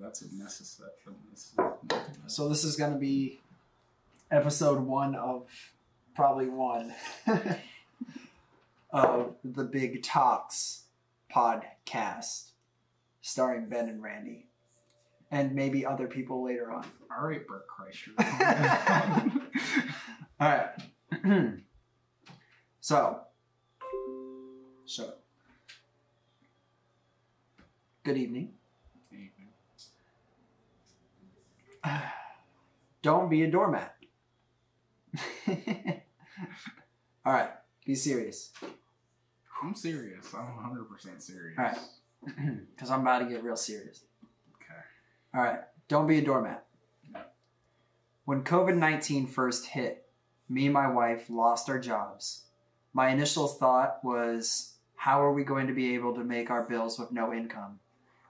That's a necessary. So this is going to be episode one of probably one of the Big Talks podcast, starring Ben and Randy, and maybe other people later on. All right, Bert Kreischer. All right. so, so, good evening. Don't be a doormat. All right, be serious. I'm serious. I'm 100% serious. All right. Because I'm about to get real serious. Okay. All right, don't be a doormat. No. When COVID 19 first hit, me and my wife lost our jobs. My initial thought was, how are we going to be able to make our bills with no income?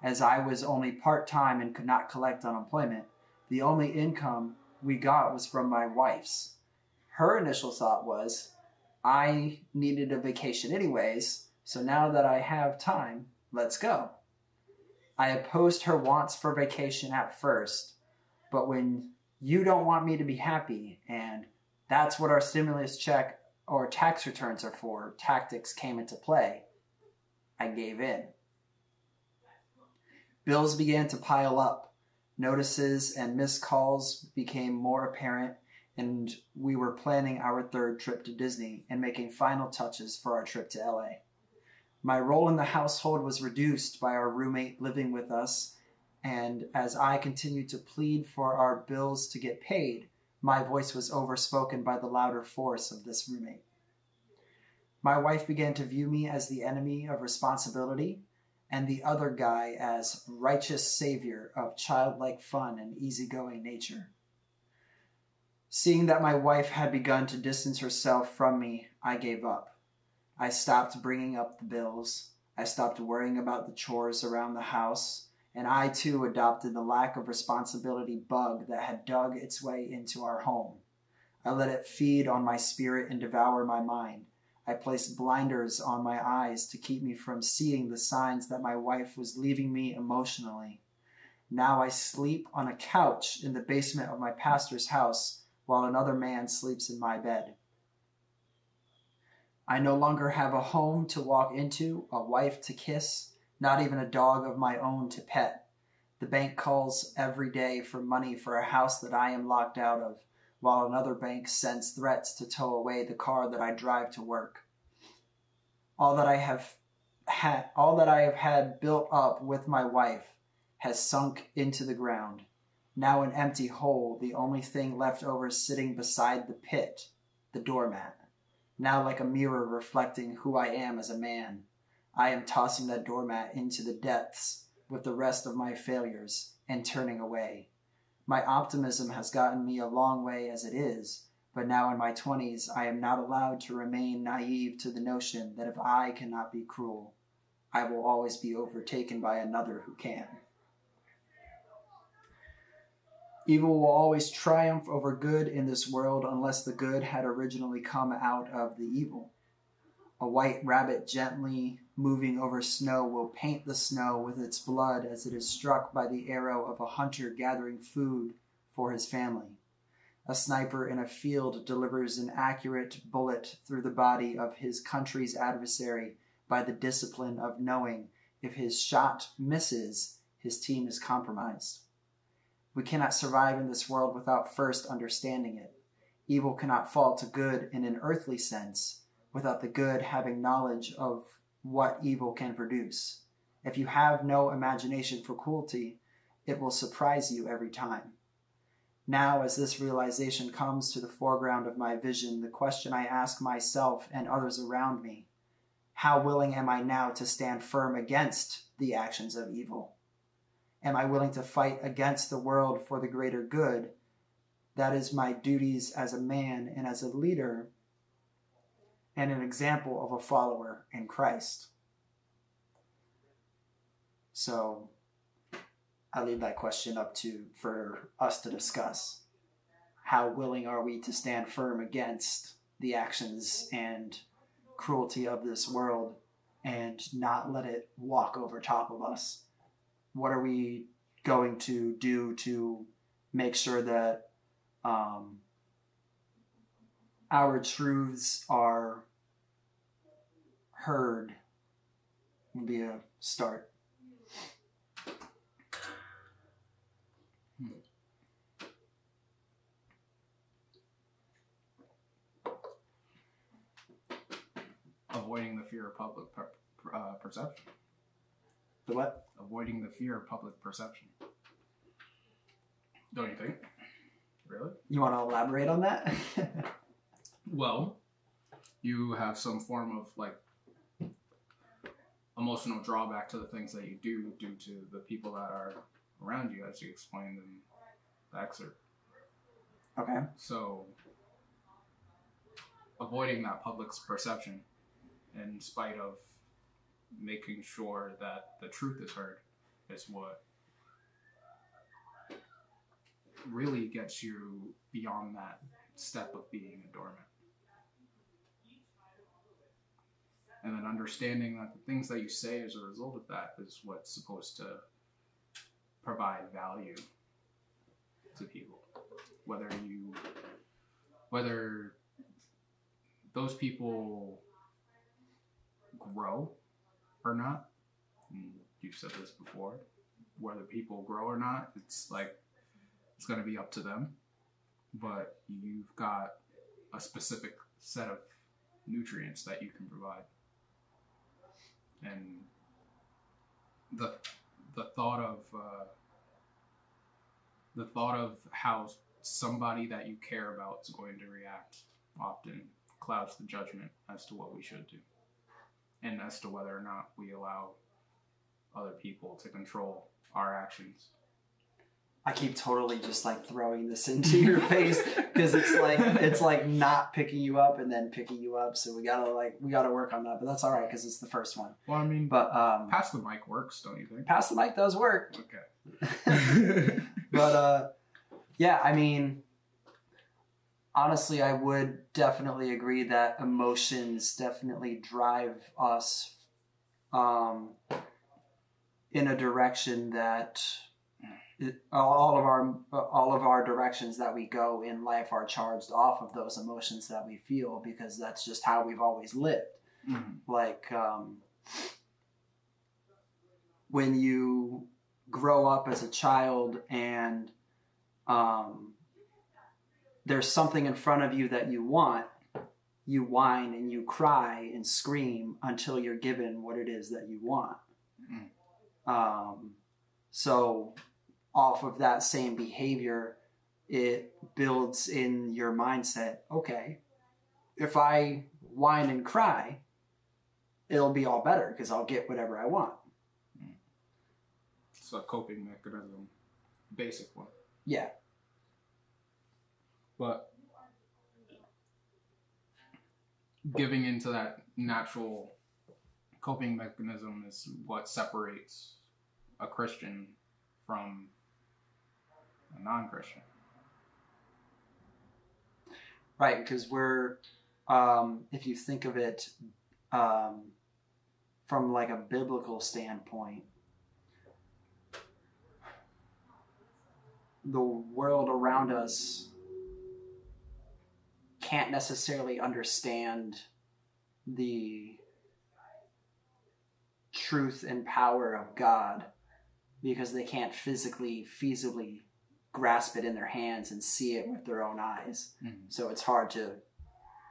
As I was only part time and could not collect unemployment, the only income we got was from my wife's. Her initial thought was, I needed a vacation anyways, so now that I have time, let's go. I opposed her wants for vacation at first, but when you don't want me to be happy, and that's what our stimulus check or tax returns are for, tactics came into play, I gave in. Bills began to pile up. Notices and missed calls became more apparent, and we were planning our third trip to Disney and making final touches for our trip to LA. My role in the household was reduced by our roommate living with us, and as I continued to plead for our bills to get paid, my voice was overspoken by the louder force of this roommate. My wife began to view me as the enemy of responsibility and the other guy as righteous savior of childlike fun and easygoing nature. Seeing that my wife had begun to distance herself from me, I gave up. I stopped bringing up the bills. I stopped worrying about the chores around the house, and I too adopted the lack of responsibility bug that had dug its way into our home. I let it feed on my spirit and devour my mind. I placed blinders on my eyes to keep me from seeing the signs that my wife was leaving me emotionally. Now I sleep on a couch in the basement of my pastor's house while another man sleeps in my bed. I no longer have a home to walk into, a wife to kiss, not even a dog of my own to pet. The bank calls every day for money for a house that I am locked out of while another bank sends threats to tow away the car that I drive to work. All that I have had, all that I have had built up with my wife has sunk into the ground. Now an empty hole, the only thing left over sitting beside the pit, the doormat. Now like a mirror reflecting who I am as a man. I am tossing that doormat into the depths with the rest of my failures and turning away. My optimism has gotten me a long way as it is, but now in my 20s, I am not allowed to remain naive to the notion that if I cannot be cruel, I will always be overtaken by another who can. Evil will always triumph over good in this world unless the good had originally come out of the evil. A white rabbit gently moving over snow will paint the snow with its blood as it is struck by the arrow of a hunter gathering food for his family. A sniper in a field delivers an accurate bullet through the body of his country's adversary by the discipline of knowing if his shot misses, his team is compromised. We cannot survive in this world without first understanding it. Evil cannot fall to good in an earthly sense without the good having knowledge of what evil can produce. If you have no imagination for cruelty, it will surprise you every time. Now, as this realization comes to the foreground of my vision, the question I ask myself and others around me how willing am I now to stand firm against the actions of evil? Am I willing to fight against the world for the greater good? That is my duties as a man and as a leader and an example of a follower in Christ. So I leave that question up to for us to discuss. How willing are we to stand firm against the actions and cruelty of this world and not let it walk over top of us? What are we going to do to make sure that um, our truths are heard would be a start. Avoiding the fear of public per- per- uh, perception. The what? Avoiding the fear of public perception. Don't you think? Really? You want to elaborate on that? Well, you have some form of like emotional drawback to the things that you do due to the people that are around you, as you explained in the excerpt. okay. So, avoiding that public's perception in spite of making sure that the truth is heard is what really gets you beyond that step of being a doormat. And then understanding that the things that you say as a result of that is what's supposed to provide value to people. Whether you whether those people grow or not. You've said this before. Whether people grow or not, it's like it's going to be up to them. But you've got a specific set of nutrients that you can provide. And the the thought of uh, the thought of how somebody that you care about is going to react often clouds the judgment as to what we should do and as to whether or not we allow other people to control our actions. I keep totally just like throwing this into your face because it's like it's like not picking you up and then picking you up. So we gotta like we gotta work on that, but that's all right because it's the first one. Well, I mean, But um, pass the mic works, don't you think? pass the mic does work. Okay. but uh, yeah, I mean, honestly, I would definitely agree that emotions definitely drive us um, in a direction that all of our all of our directions that we go in life are charged off of those emotions that we feel because that's just how we've always lived Mhm. like um, when you grow up as a child and um, there's something in front of you that you want you whine and you cry and scream until you're given what it is that you want Mm. um, so off of that same behavior it builds in your mindset okay if i whine and cry it'll be all better because I'll get whatever I want. It's a coping mechanism, basic one. Yeah. But giving into that natural coping mechanism is what separates a Christian from a non Christian. Right, because we're, um, if you think of it um, from like a biblical standpoint, the world around us can't necessarily understand the truth and power of God because they can't physically, feasibly grasp it in their hands and see it with their own eyes. So it's hard to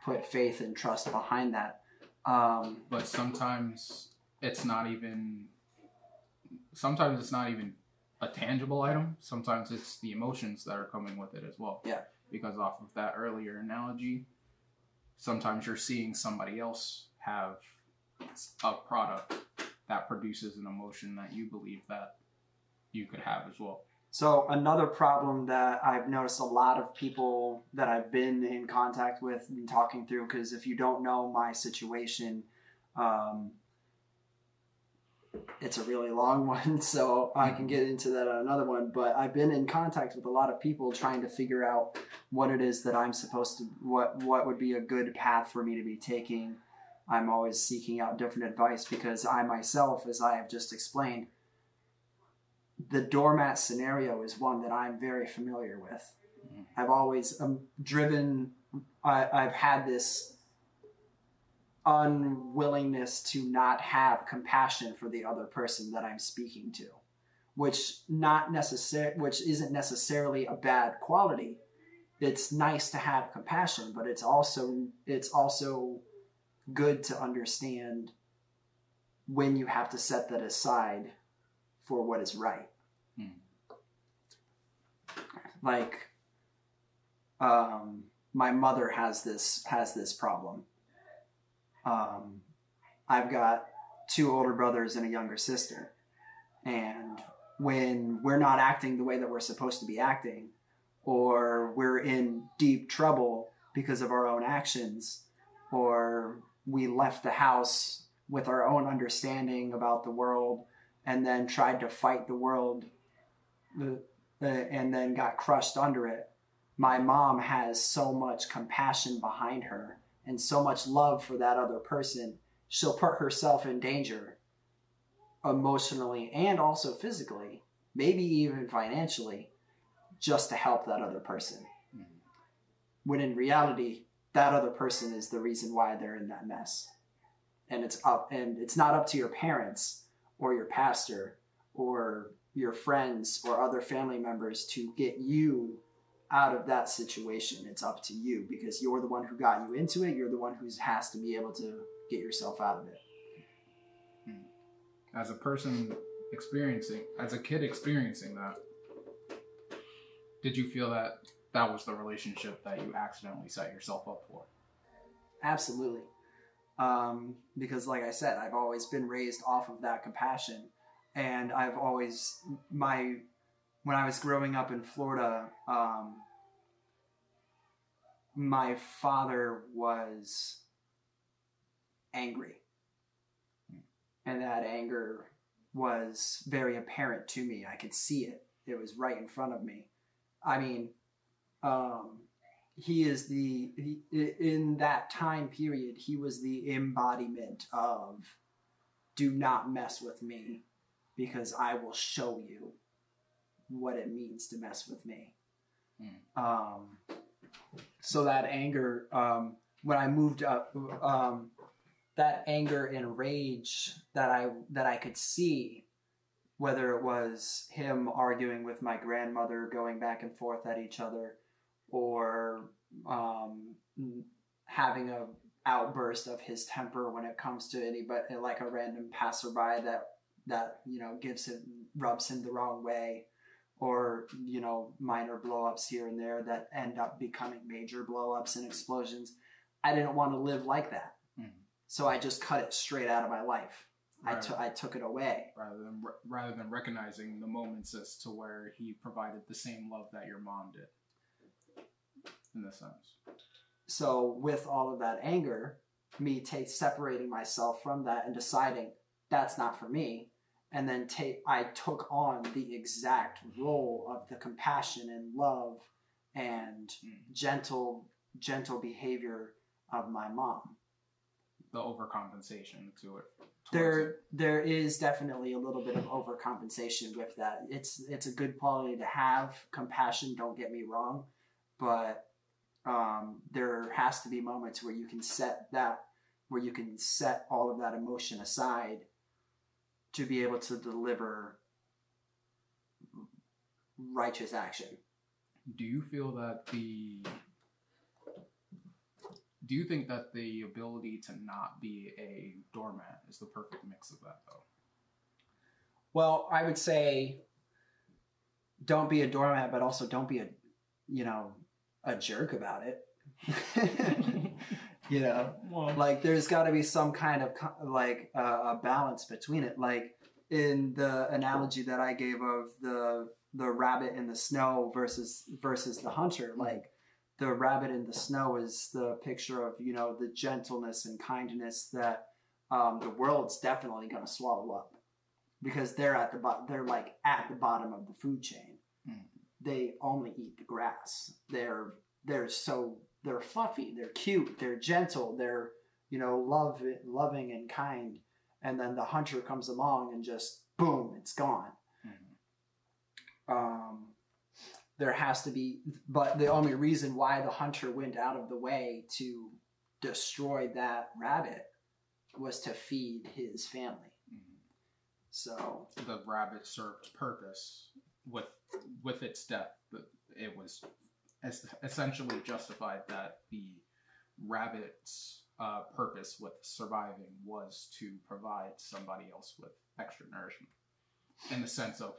put faith and trust behind that. Um, But sometimes it's not even, sometimes it's not even a tangible item. Sometimes it's the emotions that are coming with it as well. Yeah. Because off of that earlier analogy, sometimes you're seeing somebody else have a product that produces an emotion that you believe that you could have as well. So another problem that I've noticed a lot of people that I've been in contact with and talking through, because if you don't know my situation, um, it's a really long one, so I can get into that on another one. But I've been in contact with a lot of people trying to figure out what it is that I'm supposed to, what what would be a good path for me to be taking. I'm always seeking out different advice because I myself, as I have just explained, the doormat scenario is one that I'm very familiar with. Mhm. I've always um, driven. I, I've had this unwillingness to not have compassion for the other person that I'm speaking to, which not necessar- which isn't necessarily a bad quality. It's nice to have compassion, but it's also it's also good to understand when you have to set that aside for what is right. Hmm. Like um, my mother has this has this problem. Um, I've got two older brothers and a younger sister, and when we're not acting the way that we're supposed to be acting, or we're in deep trouble because of our own actions, or we left the house with our own understanding about the world and then tried to fight the world and then got crushed under it. My mom has so much compassion behind her and so much love for that other person. She'll put herself in danger emotionally and also physically, maybe even financially, just to help that other person. Mhm. When in reality, that other person is the reason why they're in that mess. And it's up and it's not up to your parents or your pastor or your friends or other family members to get you out of that situation. It's up to you because you're the one who got you into it. You're the one who has to be able to get yourself out of it. Hmm. As a person experiencing, as a kid experiencing that, did you feel that that was the relationship that you accidentally set yourself up for? Absolutely. Um, because, like I said, I've always been raised off of that compassion. And I've always, my, when I was growing up in Florida, um, my father was angry. And that anger was very apparent to me. I could see it, it was right in front of me. I mean, um, he is the he, in that time period he was the embodiment of do not mess with me because i will show you what it means to mess with me Hmm. um, so that anger um, when i moved up um, that anger and rage that i that i could see whether it was him arguing with my grandmother going back and forth at each other or um, having a outburst of his temper when it comes to anybody like a random passerby that that you know gives him rubs him the wrong way or you know minor blowups here and there that end up becoming major blowups and explosions i didn't want to live like that Mhm. so i just cut it straight out of my life I Right. took I took it away rather than rather than recognizing the moments as to where he provided the same love that your mom did. In this sense, so with all of that anger me take separating myself from that and deciding that's not for me and then take i took on the exact role of the compassion and love and Mm. gentle gentle behavior of my mom the overcompensation to it. towards it. there there is definitely a little bit of overcompensation with that it's it's a good quality to have compassion don't get me wrong but um, there has to be moments where you can set that where you can set all of that emotion aside to be able to deliver righteous action Do you feel that the do you think that the ability to not be a doormat is the perfect mix of that though? Well, I would say don't be a doormat, but also don't be a, you know, a jerk about it. you know, Well, like there's got to be some kind of like uh, a balance between it. Like in the analogy that I gave of the the rabbit in the snow versus versus the hunter, like the rabbit in the snow is the picture of you know the gentleness and kindness that um, the world's definitely going to swallow up because they're at the bottom. They're like at the bottom of the food chain. They only eat the grass. They're they're so they're fluffy. They're cute. They're gentle. They're you know love loving and kind. And then the hunter comes along and just boom, it's gone. Mhm. um, there has to be, but the only reason why the hunter went out of the way to destroy that rabbit was to feed his family. Mhm. So The rabbit served purpose with with its death. It was es- essentially justified that the rabbit's uh, purpose with surviving was to provide somebody else with extra nourishment. In the sense of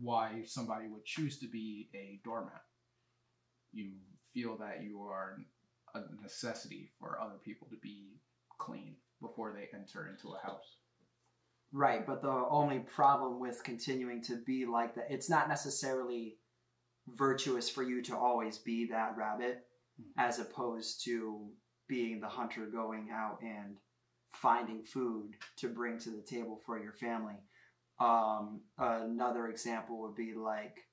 why somebody would choose to be a doormat. You feel that you are a necessity for other people to be clean before they enter into a house. Right, but the only problem with continuing to be like that, it's not necessarily virtuous for you to always be that rabbit, Mhm. as opposed to being the hunter going out and finding food to bring to the table for your family. Um, another example would be like,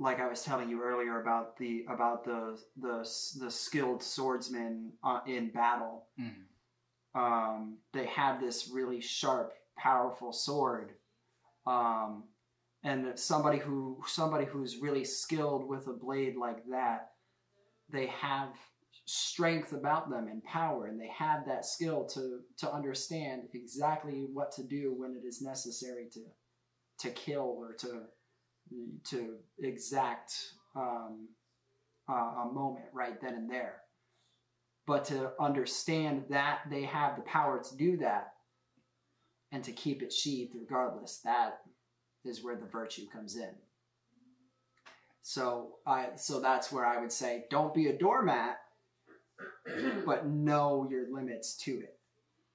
like I was telling you earlier about the about the the the skilled swordsman uh, in battle Mhm. Um, they have this really sharp, powerful sword, um, and somebody who somebody who's really skilled with a blade like that, they have strength about them and power, and they have that skill to to understand exactly what to do when it is necessary to to kill or to to exact um, a, a moment right then and there but to understand that they have the power to do that and to keep it sheathed regardless that is where the virtue comes in. So i so that's where i would say don't be a doormat but know your limits to it.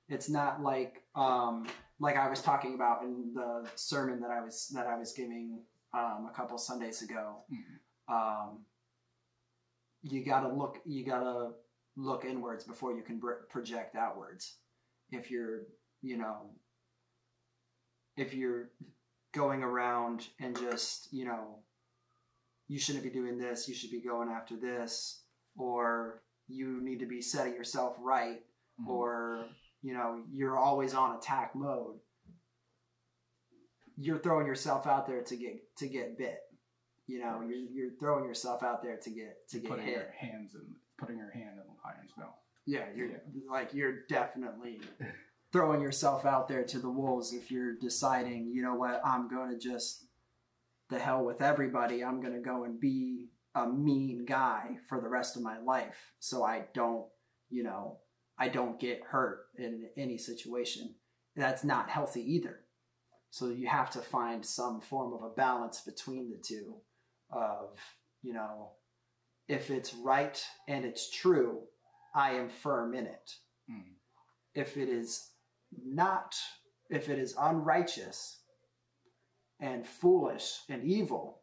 It's not like um like i was talking about in the sermon that i was that i was giving um, a couple sundays ago. Mhm. um you gotta look you gotta look inwards before you can br- project outwards. If you're, you know, if you're going around and just, you know, you shouldn't be doing this, you should be going after this, or you need to be setting yourself right, Mhm. or, you know, you're always on attack mode. You're throwing yourself out there to get to get bit. You know, you're, you're throwing yourself out there to get to get putting hit. your hands in putting your hand in mouth. Yeah, you're Yeah. like you're definitely throwing yourself out there to the wolves if you're deciding, you know what, I'm going to just the hell with everybody. I'm going to go and be a mean guy for the rest of my life so I don't, you know, I don't get hurt in any situation. That's not healthy either. So you have to find some form of a balance between the two of, you know, if it's right and it's true, I am firm in it. Mm. If it is not, if it is unrighteous and foolish and evil,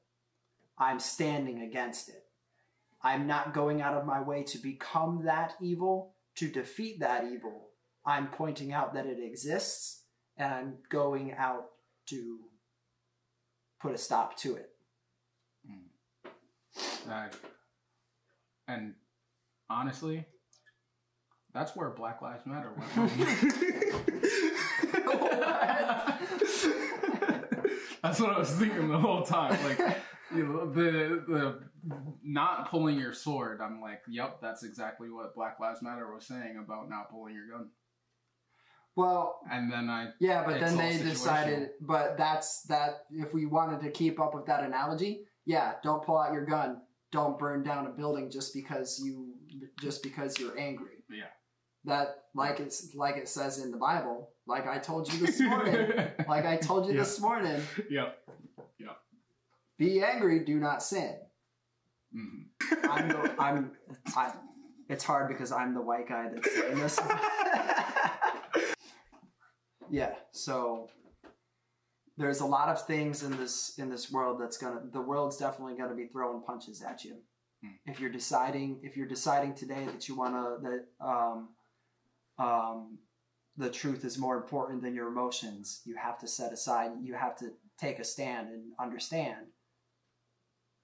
I'm standing against it. I'm not going out of my way to become that evil, to defeat that evil. I'm pointing out that it exists and I'm going out to put a stop to it. Uh, and honestly, that's where Black Lives Matter went wrong. that's what I was thinking the whole time. Like you know, the the not pulling your sword. I'm like, yep, that's exactly what Black Lives Matter was saying about not pulling your gun. Well, And then I Yeah, but then they decided. But that's that. If we wanted to keep up with that analogy, yeah, don't pull out your gun. Don't burn down a building just because you just because you're angry. Yeah. That like it's like it says in the Bible. Like I told you this morning. like I told you Yeah. this morning. Yeah. Yeah. Be angry. Do not sin. Mhm. I'm the, I'm I, it's hard because I'm the white guy that's saying this. yeah, so there's a lot of things in this in this world that's gonna the world's definitely gonna be throwing punches at you. Hmm. If you're deciding if you're deciding today that you wanna that um um the truth is more important than your emotions, you have to set aside you have to take a stand and understand.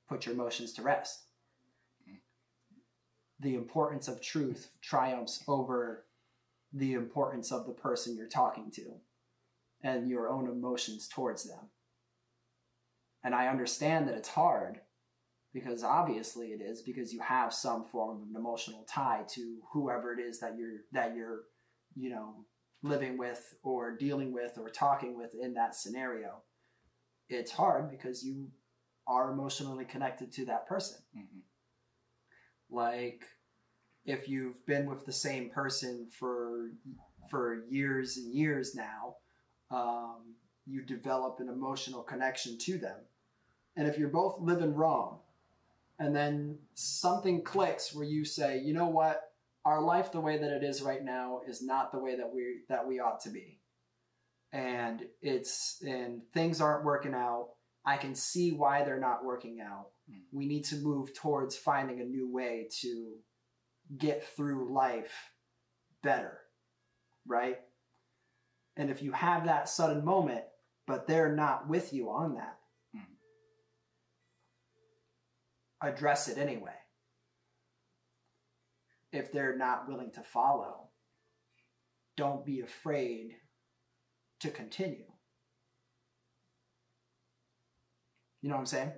Put your emotions to rest the importance of truth triumphs over the importance of the person you're talking to and your own emotions towards them. And I understand that it's hard because obviously it is because you have some form of an emotional tie to whoever it is that you're that you're, you know, living with or dealing with or talking with in that scenario. It's hard because you are emotionally connected to that person. hmm Like if you've been with the same person for for years and years now, um, you develop an emotional connection to them. And if you're both living wrong, and then something clicks where you say, you know what, our life the way that it is right now is not the way that we that we ought to be. And it's and things aren't working out. I can see why they're not working out. Mm. We need to move towards finding a new way to get through life better. Right? And if you have that sudden moment, but they're not with you on that, address it anyway. If they're not willing to follow, don't be afraid to continue. You know what I'm saying?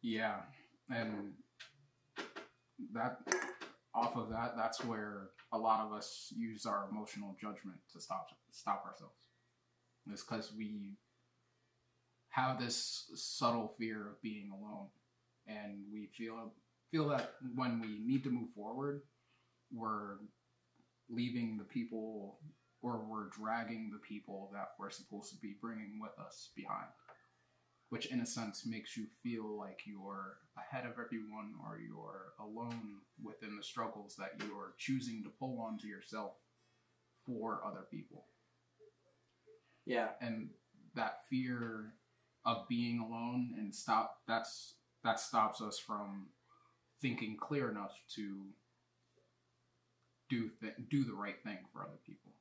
Yeah, and that off of that, that's where a lot of us use our emotional judgment to stop stop ourselves. It's because we have this subtle fear of being alone, and we feel feel that when we need to move forward, we're leaving the people or we're dragging the people that we're supposed to be bringing with us behind which in a sense makes you feel like you're ahead of everyone or you're alone within the struggles that you're choosing to pull onto yourself for other people. Yeah. And that fear of being alone and stop that's that stops us from thinking clear enough to do th- do the right thing for other people.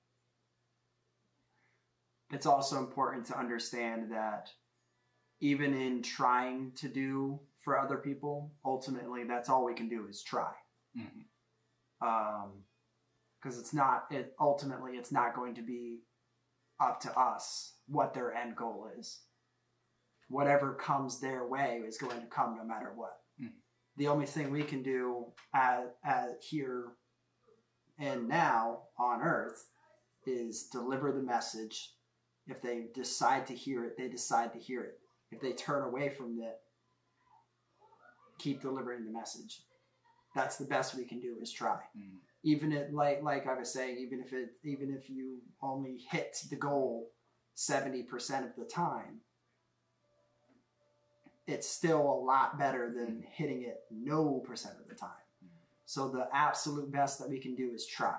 It's also important to understand that even in trying to do for other people, ultimately that's all we can do is try. hmm um because it's not it ultimately it's not going to be up to us what their end goal is whatever comes their way is going to come no matter what. Mhm. the only thing we can do at, at here and now on earth is deliver the message. If they decide to hear it they decide to hear it. If they turn away from it keep delivering the message. That's the best we can do is try. Hmm. Even if like like I was saying, even if it even if you only hit the goal seventy percent of the time, it's still a lot better than hitting it no percent of the time. So the absolute best that we can do is try.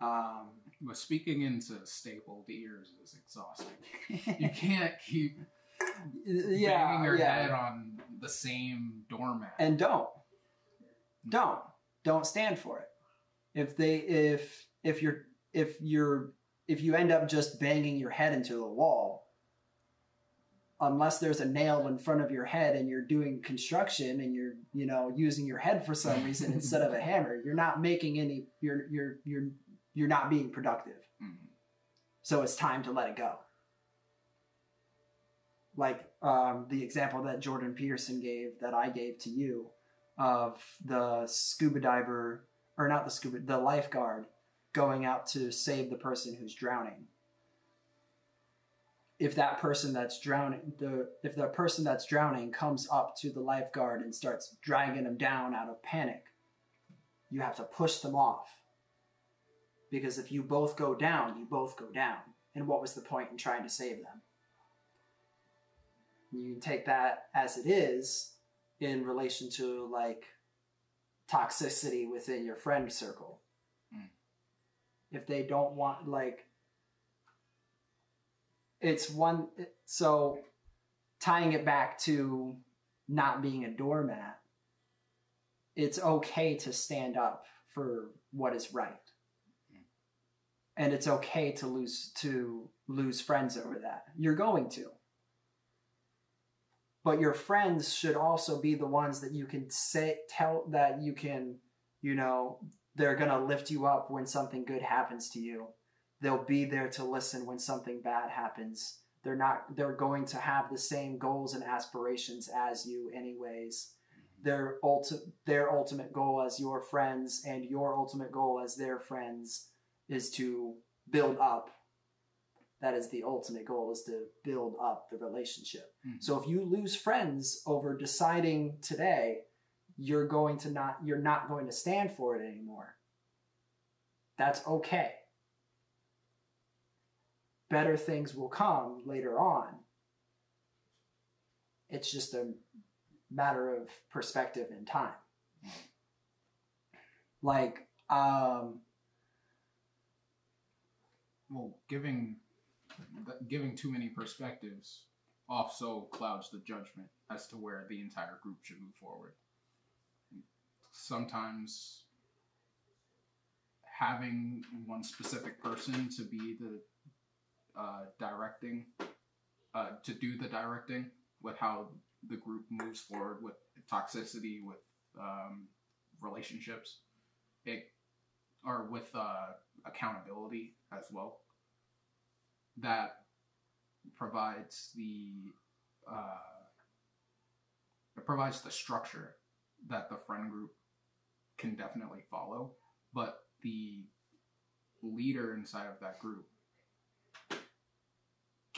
Um, But speaking into stapled ears is exhausting. You can't keep yeah, banging your yeah. head on the same doormat. and don't don't don't stand for it if they if if you're if you're if you end up just banging your head into the wall unless there's a nail in front of your head and you're doing construction and you're you know using your head for some reason instead of a hammer you're not making any you're you're you're you're not being productive Mhm. so it's time to let it go. Like um, the example that Jordan Peterson gave, that I gave to you, of the scuba diver, or not the scuba, the lifeguard going out to save the person who's drowning. If that person that's drowning, the if the person that's drowning comes up to the lifeguard and starts dragging them down out of panic, you have to push them off because if you both go down, you both go down. And what was the point in trying to save them? You can take that as it is in relation to like toxicity within your friend circle. Mm. If they don't want, like, it's one, so tying it back to not being a doormat, it's okay to stand up for what is right. And it's okay to lose to lose friends over that. You're going to. But your friends should also be the ones that you can say tell that you can you know they're going to lift you up when something good happens to you they'll be there to listen when something bad happens They're not they're going to have the same goals and aspirations as you anyways. Their ulti- their ultimate goal as your friends and your ultimate goal as their friends is to build up. That is the ultimate goal is to build up the relationship. Mhm. So if you lose friends over deciding today you're going to not you're not going to stand for it anymore. That's okay. Better things will come later on. It's just a matter of perspective and time. Like um well, giving giving too many perspectives also clouds the judgment as to where the entire group should move forward. Sometimes having one specific person to be the uh, directing, uh, to do the directing with how the group moves forward with toxicity, with um, relationships, it or with uh, accountability as well. That provides the uh, it provides the structure that the friend group can definitely follow, but the leader inside of that group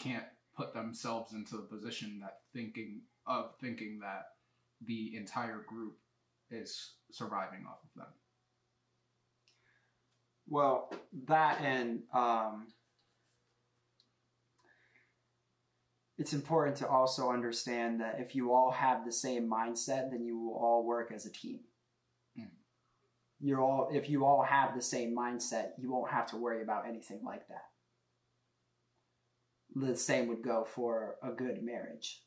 can't put themselves into the position that thinking of thinking that the entire group is surviving off of them. well that and um it's important to also understand that if you all have the same mindset then you will all work as a team. Mhm. You're all if you all have the same mindset, you won't have to worry about anything like that. The same would go for a good marriage.